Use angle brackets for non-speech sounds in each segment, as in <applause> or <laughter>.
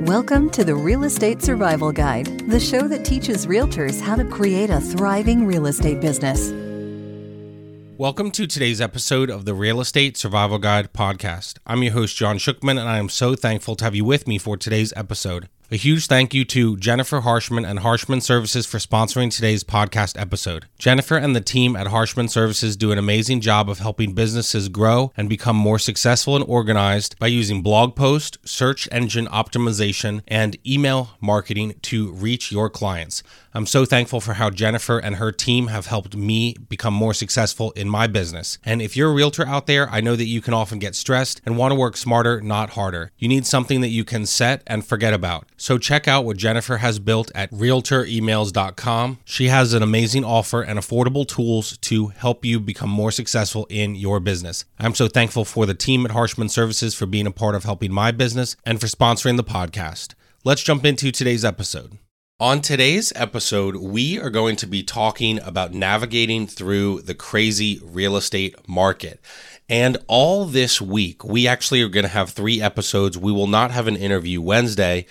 Welcome to the Real Estate Survival Guide, the show that teaches realtors how to create a thriving real estate business. Welcome to today's episode of the Real Estate Survival Guide podcast. I'm your host, John Shookman, and I am so thankful to have you with me for today's episode. A huge thank you to Jennifer Harshman and Harshman Services for sponsoring today's podcast episode. Jennifer and the team at Harshman Services do an amazing job of helping businesses grow and become more successful and organized by using blog post, search engine optimization, and email marketing to reach your clients. I'm so thankful for how Jennifer and her team have helped me become more successful in my business. And if you're a realtor out there, I know that you can often get stressed and want to work smarter, not harder. You need something that you can set and forget about. So check out what Jennifer has built at realtoremails.com. She has an amazing offer and affordable tools to help you become more successful in your business. I'm so thankful for the team at Harshman Services for being a part of helping my business and for sponsoring the podcast. Let's jump into today's episode. On today's episode, we are going to be talking about navigating through the crazy real estate market. And all this week, we actually are going to have three episodes. We will not have an interview Wednesday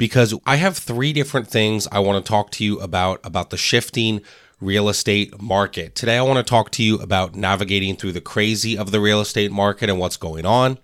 because I have three different things I want to talk to you about about the shifting real estate market. Today I want to talk to you about navigating through the crazy of the real estate market and what's going on.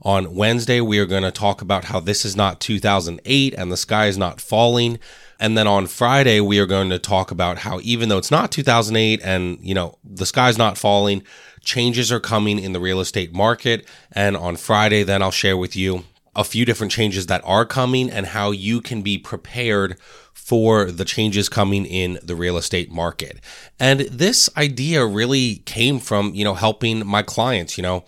On Wednesday we are going to talk about how this is not 2008 and the sky is not falling. And then on Friday we are going to talk about how even though it's not 2008 and you know the sky's not falling, changes are coming in the real estate market and on Friday then I'll share with you a few different changes that are coming and how you can be prepared for the changes coming in the real estate market. And this idea really came from, you know, helping my clients, you know,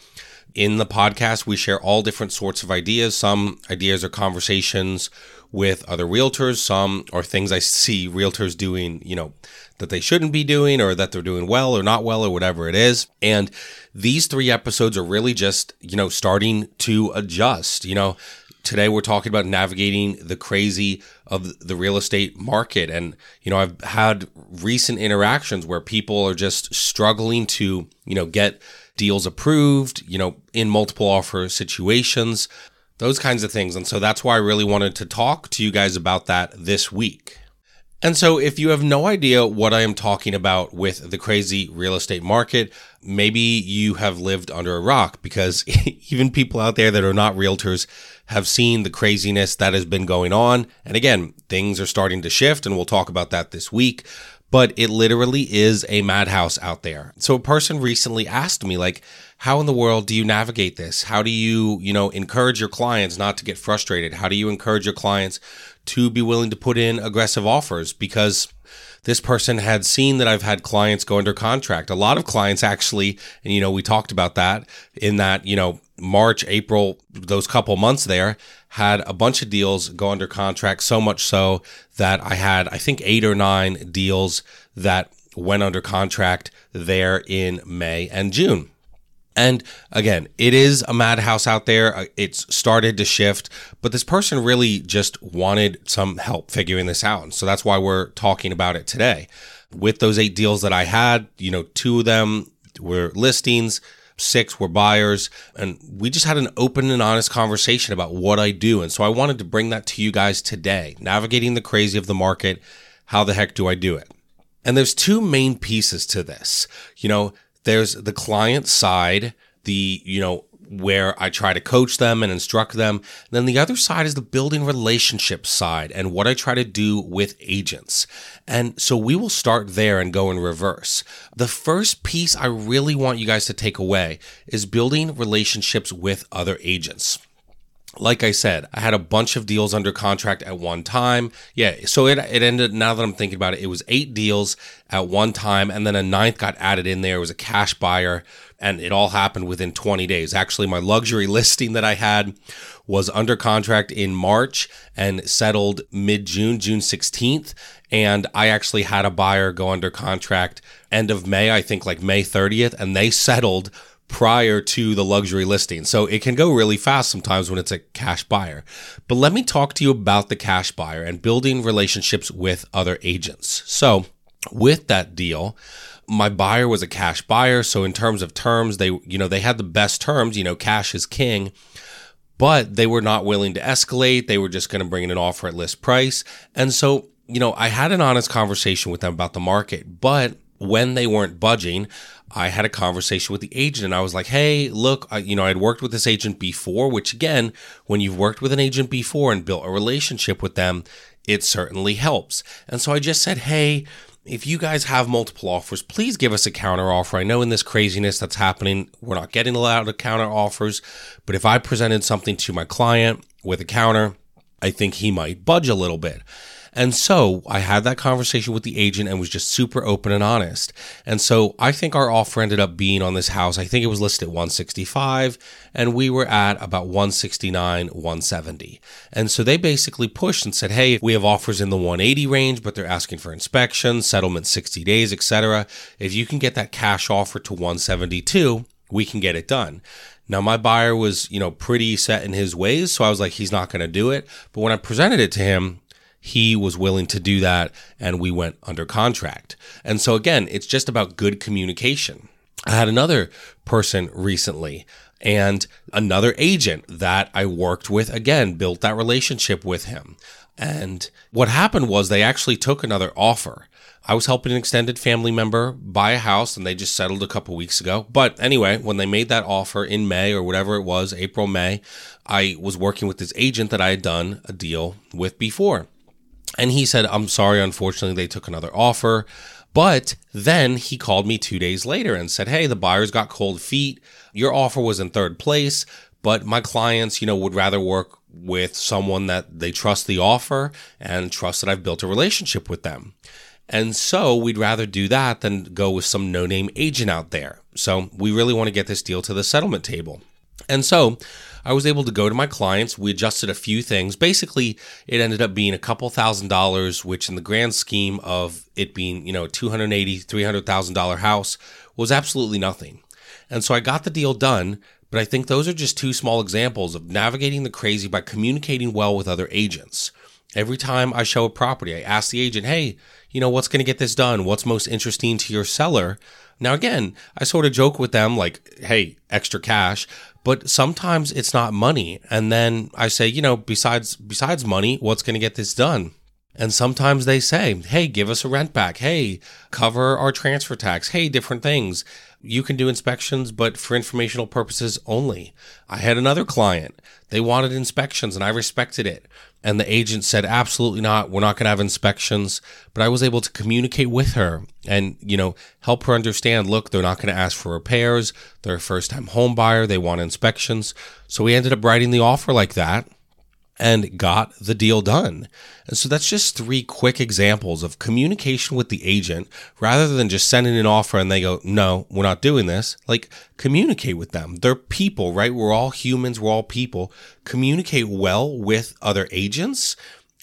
in the podcast, we share all different sorts of ideas. Some ideas are conversations with other realtors. Some are things I see realtors doing, you know, that they shouldn't be doing or that they're doing well or not well or whatever it is. And these three episodes are really just, you know, starting to adjust. You know, today we're talking about navigating the crazy of the real estate market. And, you know, I've had recent interactions where people are just struggling to, you know, get deals approved, you know, in multiple offer situations, those kinds of things. And so that's why I really wanted to talk to you guys about that this week. And so, if you have no idea what I am talking about with the crazy real estate market, maybe you have lived under a rock because <laughs> even people out there that are not realtors have seen the craziness that has been going on. And again, things are starting to shift, and we'll talk about that this week. But it literally is a madhouse out there. So, a person recently asked me, like, how in the world do you navigate this? How do you, you know, encourage your clients not to get frustrated? How do you encourage your clients to be willing to put in aggressive offers because this person had seen that I've had clients go under contract. A lot of clients actually, and you know, we talked about that in that, you know, March, April, those couple months there had a bunch of deals go under contract, so much so that I had, I think, eight or nine deals that went under contract there in May and June. And again, it is a madhouse out there. Uh, it's started to shift, but this person really just wanted some help figuring this out. And So that's why we're talking about it today. With those eight deals that I had, you know, two of them were listings, six were buyers, and we just had an open and honest conversation about what I do. And so I wanted to bring that to you guys today, navigating the crazy of the market. How the heck do I do it? And there's two main pieces to this. You know, there's the client side, the, you know, where I try to coach them and instruct them. Then the other side is the building relationship side and what I try to do with agents. And so we will start there and go in reverse. The first piece I really want you guys to take away is building relationships with other agents like I said, I had a bunch of deals under contract at one time. Yeah, so it, it ended, now that I'm thinking about it, it was eight deals at one time, and then a ninth got added in there. It was a cash buyer, and it all happened within 20 days. Actually, my luxury <laughs> listing that I had was under contract in March and settled mid June, June 16th. And I actually had a buyer go under contract end of May, I think like May 30th, and they settled prior to the luxury listing. So it can go really fast sometimes when it's a cash buyer. But let me talk to you about the cash buyer and building relationships with other agents. So with that deal, my buyer was a cash buyer. So in terms of terms, they, you know, they had the best terms, you know, cash is king. but they were not willing to escalate. They were just going to bring in an offer at list price. And so, you know, I had an honest conversation with them about the market, but when they weren't budging, I had a conversation with the agent and I was like, Hey, look, I, you know, I'd worked with this agent before, which again, when you've worked with an agent before and built a relationship with them, it certainly helps. And so I just said, Hey, if you guys have multiple offers, please give us a counter offer. I know in this craziness that's happening, we're not getting a lot of counter offers, but if I presented something to my client with a counter, I think he might budge a little bit. And so I had that conversation with the agent and was just super open and honest. And so I think our offer ended up being on this house. I think it was listed at 165 and we were at about 169, 170. And so they basically pushed and said, Hey, we have offers in the 180 range, but they're asking for inspection, settlement 60 days, etc. If you can get that cash offer to 172, we can get it done. Now my buyer was, you know, pretty set in his ways, so I was like, he's not going to do it. But when I presented it to him, he was willing to do that and we went under contract. And so again, it's just about good communication. I had another person recently and another agent that I worked with again built that relationship with him. And what happened was they actually took another offer. I was helping an extended family member buy a house and they just settled a couple weeks ago. But anyway, when they made that offer in May or whatever it was, April, May, I was working with this agent that I had done a deal with before. And he said, I'm sorry, unfortunately, they took another offer. But then he called me two days later and said, Hey, the buyers got cold feet. Your offer was in third place, but my clients, you know, would rather work with someone that they trust the offer and trust that I've built a relationship with them. And so we'd rather do that than go with some no name agent out there. So we really want to get this deal to the settlement table. And so I was able to go to my clients. We adjusted a few things. Basically, it ended up being a couple thousand dollars, which in the grand scheme of it being, you know, a $280,000, $300,000 house was absolutely nothing. And so I got the deal done, but I think those are just two small examples of navigating the crazy by communicating well with other agents. Every time I show a property, I ask the agent, hey, you know, what's going to get this done? What's most interesting to your seller? Now, again, I sort of joke with them like, hey, extra cash, but sometimes it's not money. And then I say, you know, besides, besides money, what's going to get this done? And sometimes they say, hey, give us a rent back. Hey, cover our transfer tax. Hey, different things. You can do inspections, but for informational purposes only. I had another client. They wanted inspections and I respected it. And the agent said, absolutely not. We're not going to have inspections. But I was able to communicate with her and, you know, help her understand, look, they're not going to ask for repairs. They're a first time home buyer. They want inspections. So we ended up writing the offer like that and got the deal done. And so that's just three quick examples of communication with the agent rather than just sending an offer and they go, no, we're not doing this. Like communicate with them. They're people, right? We're all humans. We're all people. Communicate well with other agents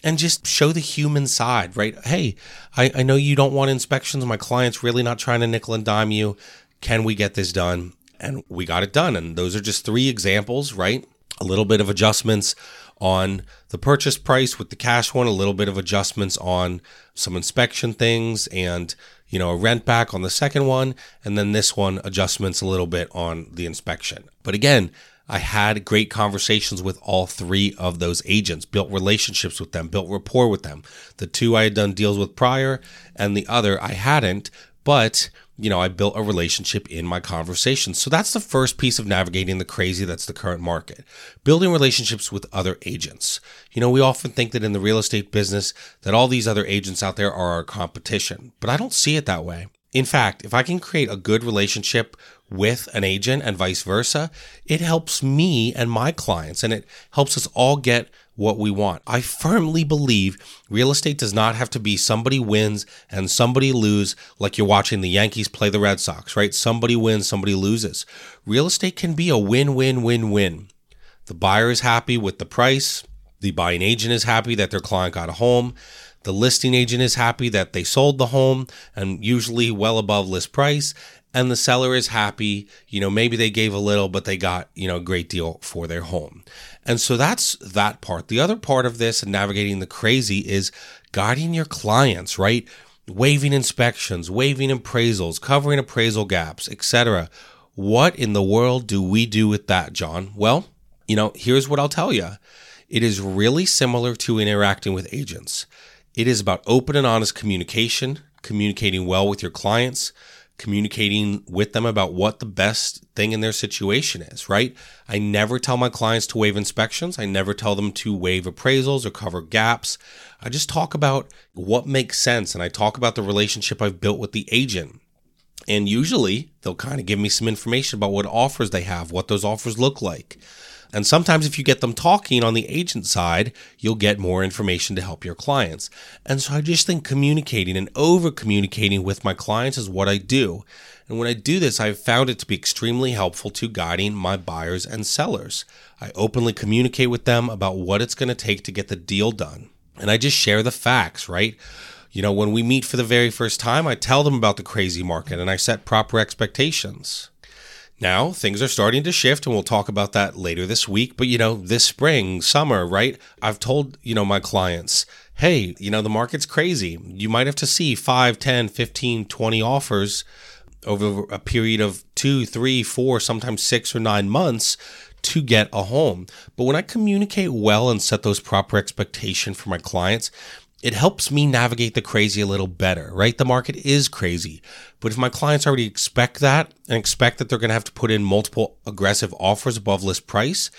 and just show the human side, right? Hey, I, I know you don't want inspections. My client's really not trying to nickel and dime you. Can we get this done? And we got it done. And those are just three examples, right? A little bit of adjustments on the purchase price with the cash one, a little bit of adjustments on some inspection things and you know, a rent back on the second one, and then this one adjustments a little bit on the inspection. But again, I had great conversations with all three of those agents, built relationships with them, built rapport with them. The two I had done deals with prior, and the other I hadn't, but you know, I built a relationship in my conversations. So that's the first piece of navigating the crazy that's the current market. Building relationships with other agents. You know, we often think that in the real estate business that all these other agents out there are our competition, but I don't see it that way. In fact, if I can create a good relationship with an agent and vice versa, it helps me and my clients and it helps us all get what we want. I firmly believe real estate does not have to be somebody wins and somebody lose like you're watching the Yankees play the Red Sox, right? Somebody wins, somebody loses. Real estate can be a win-win-win-win. The buyer is happy with the price, the buying agent is happy that their client got a home, the listing agent is happy that they sold the home and usually well above list price, and the seller is happy. You know, maybe they gave a little, but they got, you know, a great deal for their home. And so that's that part. The other part of this and navigating the crazy is guiding your clients, right? Waiving inspections, waiving appraisals, covering appraisal gaps, etc. What in the world do we do with that, John? Well, You know, here's what I'll tell you it is really similar to interacting with agents. It is about open and honest communication, communicating well with your clients, communicating with them about what the best thing in their situation is, right? I never tell my clients to waive inspections. I never tell them to waive appraisals or cover gaps. I just talk about what makes sense and I talk about the relationship I've built with the agent. And usually they'll kind of give me some information about what offers they have, what those offers look like. And sometimes, if you get them talking on the agent side, you'll get more information to help your clients. And so I just think communicating and over communicating with my clients is what I do. And when I do this, I've found it to be extremely helpful to guiding my buyers and sellers. I openly communicate with them about what it's going to take to get the deal done. And I just share the facts, right? You know, when we meet for the very first time, I tell them about the crazy market and I set proper expectations. Now, things are starting to shift, and we'll talk about that later this week. But, you know, this spring, summer, right? I've told, you know, my clients, hey, you know, the market's crazy. You might have to see 5, 10, 15, 20 offers over a period of two, three, four, sometimes six or nine months to get a home. But when I communicate well and set those proper expectations for my clients, it helps me navigate the crazy a little better, right? The market is crazy. But if my clients already expect that and expect that they're going to have to put in multiple aggressive offers above list price,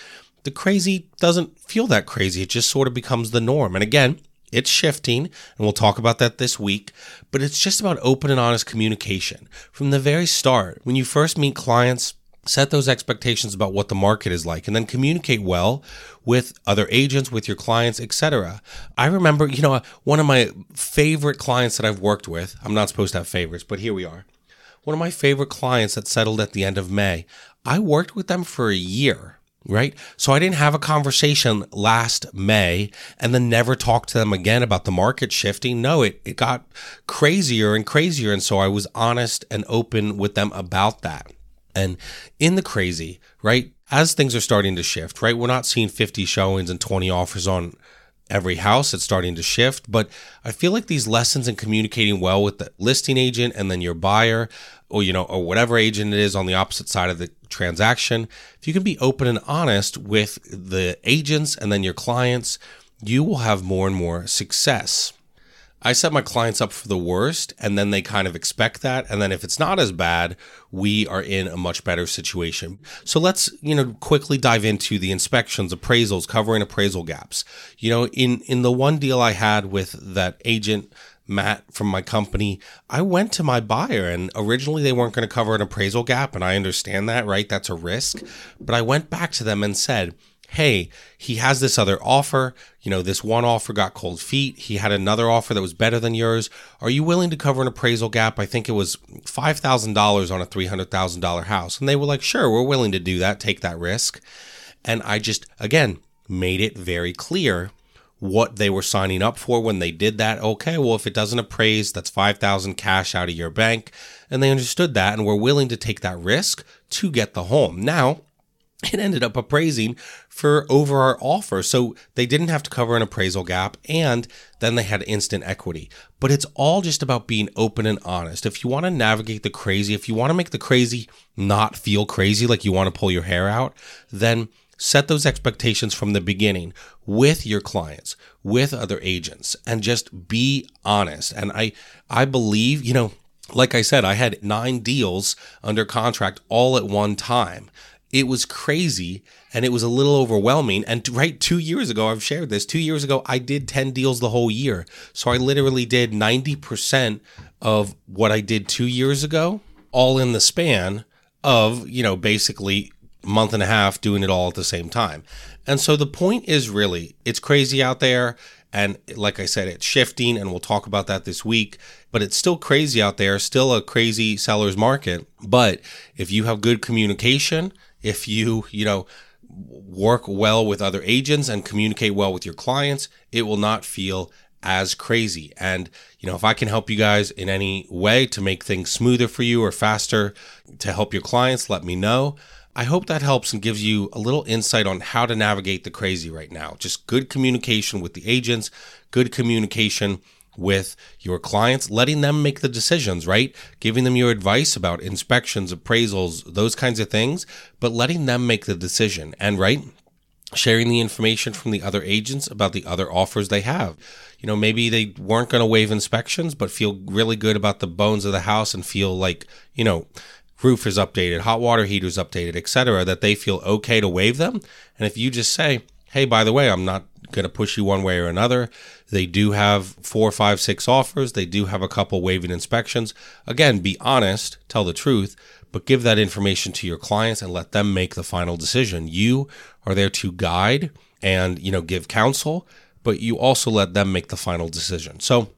the crazy doesn't feel that crazy. It just sort of becomes the norm. And again, it's shifting, and we'll talk about that this week, but it's just about open and honest communication. From the very start, when you first meet clients, set those expectations about what the market is like and then communicate well with other agents with your clients etc i remember you know one of my favorite clients that i've worked with i'm not supposed to have favorites but here we are one of my favorite clients that settled at the end of may i worked with them for a year right? So I didn't have a conversation last May and then never talked to them again about the market shifting. No, it, it got crazier and crazier. And so I was honest and open with them about that. And in the crazy, right? As things are starting to shift, right? We're not seeing 50 showings and 20 offers on every house. It's starting to shift. But I feel like these lessons in communicating well with the listing agent and then your buyer or, you know, or whatever agent it is on the opposite side of the transaction, if you can be open and honest with the agents and then your clients, you will have more and more success. I set my clients up for the worst and then they kind of expect that. And then if it's not as bad, we are in a much better situation. So let's, you know, quickly dive into the inspections, appraisals, covering appraisal gaps. You know, in, in the one deal I had with that agent, Matt from my company, I went to my buyer and originally they weren't going to cover an appraisal gap. And I understand that, right? That's a risk. But I went back to them and said, hey, he has this other offer. You know, this one offer got cold feet. He had another offer that was better than yours. Are you willing to cover an appraisal gap? I think it was $5,000 on a $300,000 house. And they were like, sure, we're willing to do that, take that risk. And I just, again, made it very clear what they were signing up for when they did that. Okay, well, if it doesn't appraise, that's 5,000 cash out of your bank. And they understood that and were willing to take that risk to get the home. Now, <laughs> it ended up appraising for over our offer. So they didn't have to cover an appraisal gap and then they had instant equity. But it's all just about being open and honest. If you want to navigate the crazy, if you want to make the crazy not feel crazy, like you want to pull your hair out, then set those expectations from the beginning with your clients, with other agents, and just be honest. And I, I believe, you know, like I said, I had nine deals under contract all at one time it was crazy and it was a little overwhelming. And right two years ago, I've shared this. Two years ago, I did 10 deals the whole year. So I literally did 90% of what I did two years ago, all in the span of, you know, basically month and a half doing it all at the same time. And so the point is really, it's crazy out there. And like I said, it's shifting, and we'll talk about that this week. But it's still crazy out there, still a crazy seller's market. But if you have good communication, if you, you know, work well with other agents and communicate well with your clients, it will not feel as crazy. And, you know, if I can help you guys in any way to make things smoother for you or faster to help your clients, let me know. I hope that helps and gives you a little insight on how to navigate the crazy right now. Just good communication with the agents, good communication with your clients, letting them make the decisions, right? Giving them your advice about inspections, appraisals, those kinds of things, but letting them make the decision. And right, sharing the information from the other agents about the other offers they have. You know, maybe they weren't going to waive inspections, but feel really good about the bones of the house and feel like, you know, roof is updated, hot water heater is updated, etc., that they feel okay to waive them. And if you just say, hey, by the way, I'm not going to push you one way or another. They do have four, five, six offers. They do have a couple waiving inspections. Again, be honest, tell the truth, but give that information to your clients and let them make the final decision. You are there to guide and, you know, give counsel, but you also let them make the final decision. So,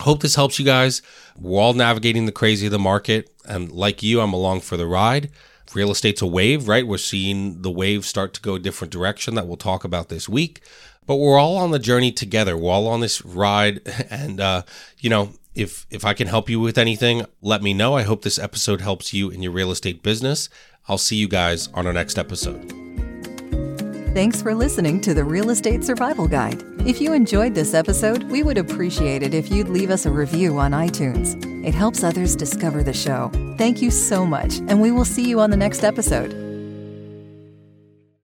hope this helps you guys. We're all navigating the crazy of the market, and like you, I'm along for the ride. Real estate's a wave, right? We're seeing the wave start to go a different direction that we'll talk about this week. But we're all on the journey together. We're all on this ride, <laughs> and uh, you know, if if I can help you with anything, let me know. I hope this episode helps you in your real estate business. I'll see you guys on our next episode. Thanks for listening to the Real Estate Survival Guide. If you enjoyed this episode, we would appreciate it if you'd leave us a review on iTunes. It helps others discover the show. Thank you so much, and we will see you on the next episode.